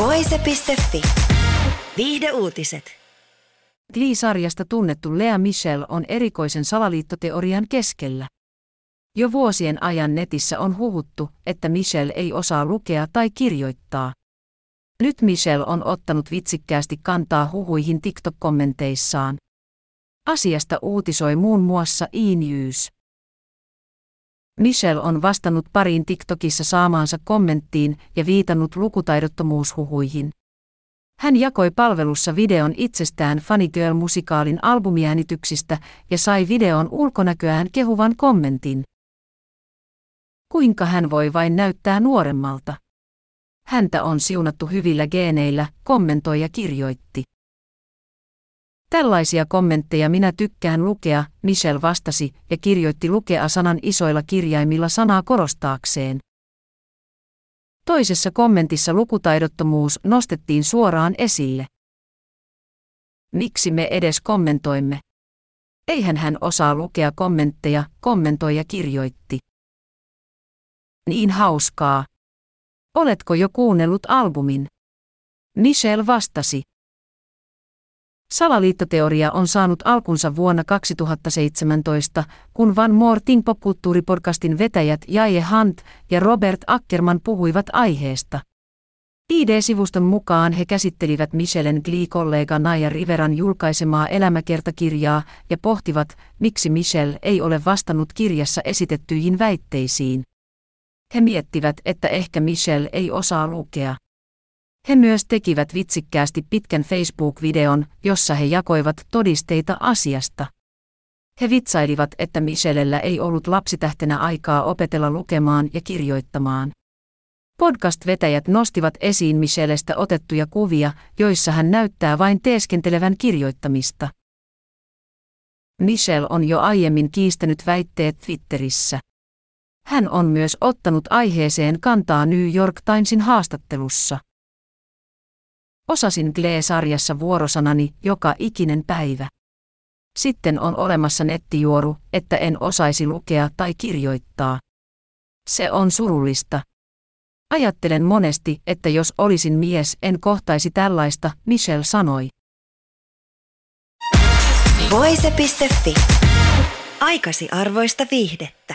Voise.fi. Viihde uutiset. Glee-sarjasta tunnettu Lea Michelle on erikoisen salaliittoteorian keskellä. Jo vuosien ajan netissä on huhuttu, että Michelle ei osaa lukea tai kirjoittaa. Nyt Michelle on ottanut vitsikkäästi kantaa huhuihin TikTok-kommenteissaan. Asiasta uutisoi muun muassa E-News. Michelle on vastannut pariin TikTokissa saamaansa kommenttiin ja viitannut lukutaidottomuushuhuihin. Hän jakoi palvelussa videon itsestään Funny Girl-musikaalin albumiäänityksistä ja sai videon ulkonäköään kehuvan kommentin. Kuinka hän voi vain näyttää nuoremmalta? Häntä on siunattu hyvillä geeneillä, kommentoi ja kirjoitti. Tällaisia kommentteja minä tykkään lukea, Michelle vastasi ja kirjoitti lukea sanan isoilla kirjaimilla sanaa korostaakseen. Toisessa kommentissa lukutaidottomuus nostettiin suoraan esille. Miksi me edes kommentoimme? Eihän hän osaa lukea kommentteja, kommentoi ja kirjoitti. Niin hauskaa. Oletko jo kuunnellut albumin? Michelle vastasi. Salaliittoteoria on saanut alkunsa vuonna 2017, kun Van Morting popkulttuuripodcastin vetäjät Jaye Hunt ja Robert Ackerman puhuivat aiheesta. ID-sivuston mukaan he käsittelivät Michellen Glee-kollega Naya Riveran julkaisemaa elämäkertakirjaa ja pohtivat, miksi Michelle ei ole vastannut kirjassa esitettyihin väitteisiin. He miettivät, että ehkä Michelle ei osaa lukea. He myös tekivät vitsikkäästi pitkän Facebook-videon, jossa he jakoivat todisteita asiasta. He vitsailivat, että Michellellä ei ollut lapsitähtenä aikaa opetella lukemaan ja kirjoittamaan. Podcast-vetäjät nostivat esiin Michellestä otettuja kuvia, joissa hän näyttää vain teeskentelevän kirjoittamista. Michelle on jo aiemmin kiistänyt väitteet Twitterissä. Hän on myös ottanut aiheeseen kantaa New York Timesin haastattelussa. Osasin Glee-sarjassa vuorosanani joka ikinen päivä. Sitten on olemassa nettijuoru, että en osaisi lukea tai kirjoittaa. Se on surullista. Ajattelen monesti, että jos olisin mies, en kohtaisi tällaista, Michelle sanoi. Voise.fi. Aikasi arvoista viihdettä.